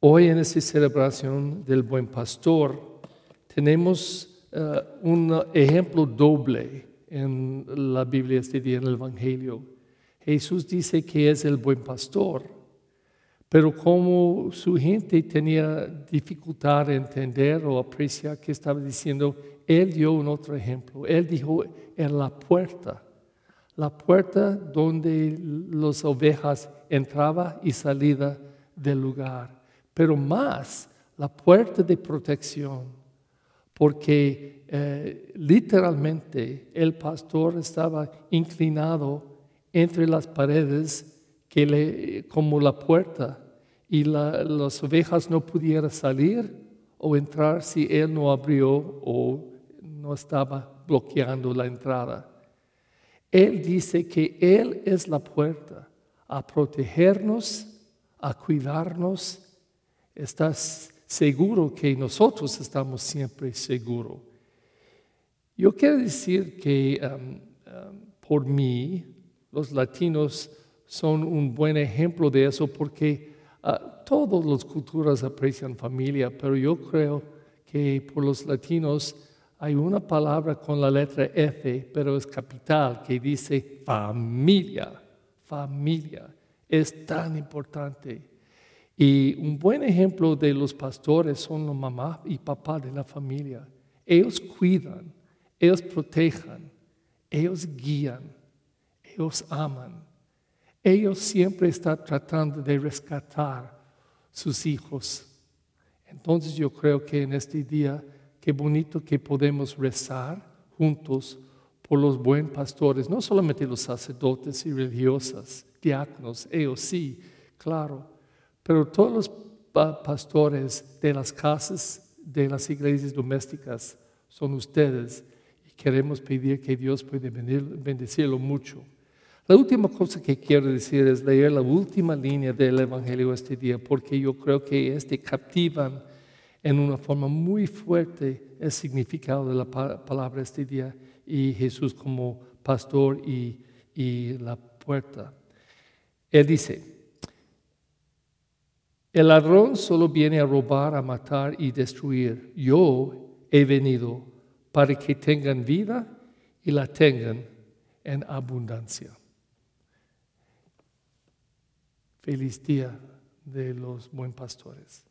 Hoy en esta celebración del buen pastor tenemos eh, un ejemplo doble en la Biblia este día, en el Evangelio. Jesús dice que es el buen pastor, pero como su gente tenía dificultad en entender o apreciar qué estaba diciendo, él dio un otro ejemplo. Él dijo en la puerta, la puerta donde las ovejas entraban y salían del lugar, pero más la puerta de protección, porque eh, literalmente el pastor estaba inclinado entre las paredes como la puerta y las ovejas no pudieran salir o entrar si él no abrió o no estaba bloqueando la entrada. Él dice que Él es la puerta a protegernos, a cuidarnos. Estás seguro que nosotros estamos siempre seguros. Yo quiero decir que um, um, por mí, los latinos son un buen ejemplo de eso porque uh, todas las culturas aprecian familia, pero yo creo que por los latinos hay una palabra con la letra F, pero es capital, que dice familia. Familia es tan importante. Y un buen ejemplo de los pastores son los mamá y papá de la familia. Ellos cuidan, ellos protejan, ellos guían, ellos aman. Ellos siempre están tratando de rescatar sus hijos. Entonces yo creo que en este día Qué bonito que podemos rezar juntos por los buenos pastores, no solamente los sacerdotes y religiosas, diáconos, ellos sí, claro, pero todos los pastores de las casas, de las iglesias domésticas, son ustedes y queremos pedir que Dios pueda bendecirlo mucho. La última cosa que quiero decir es leer la última línea del Evangelio este día, porque yo creo que este captivan en una forma muy fuerte el significado de la palabra este día y Jesús como pastor y, la puerta. Él dice, el ladrón solo viene a robar, a matar y destruir. Yo he venido para que tengan vida y la tengan en abundancia. Feliz día de los buen pastores.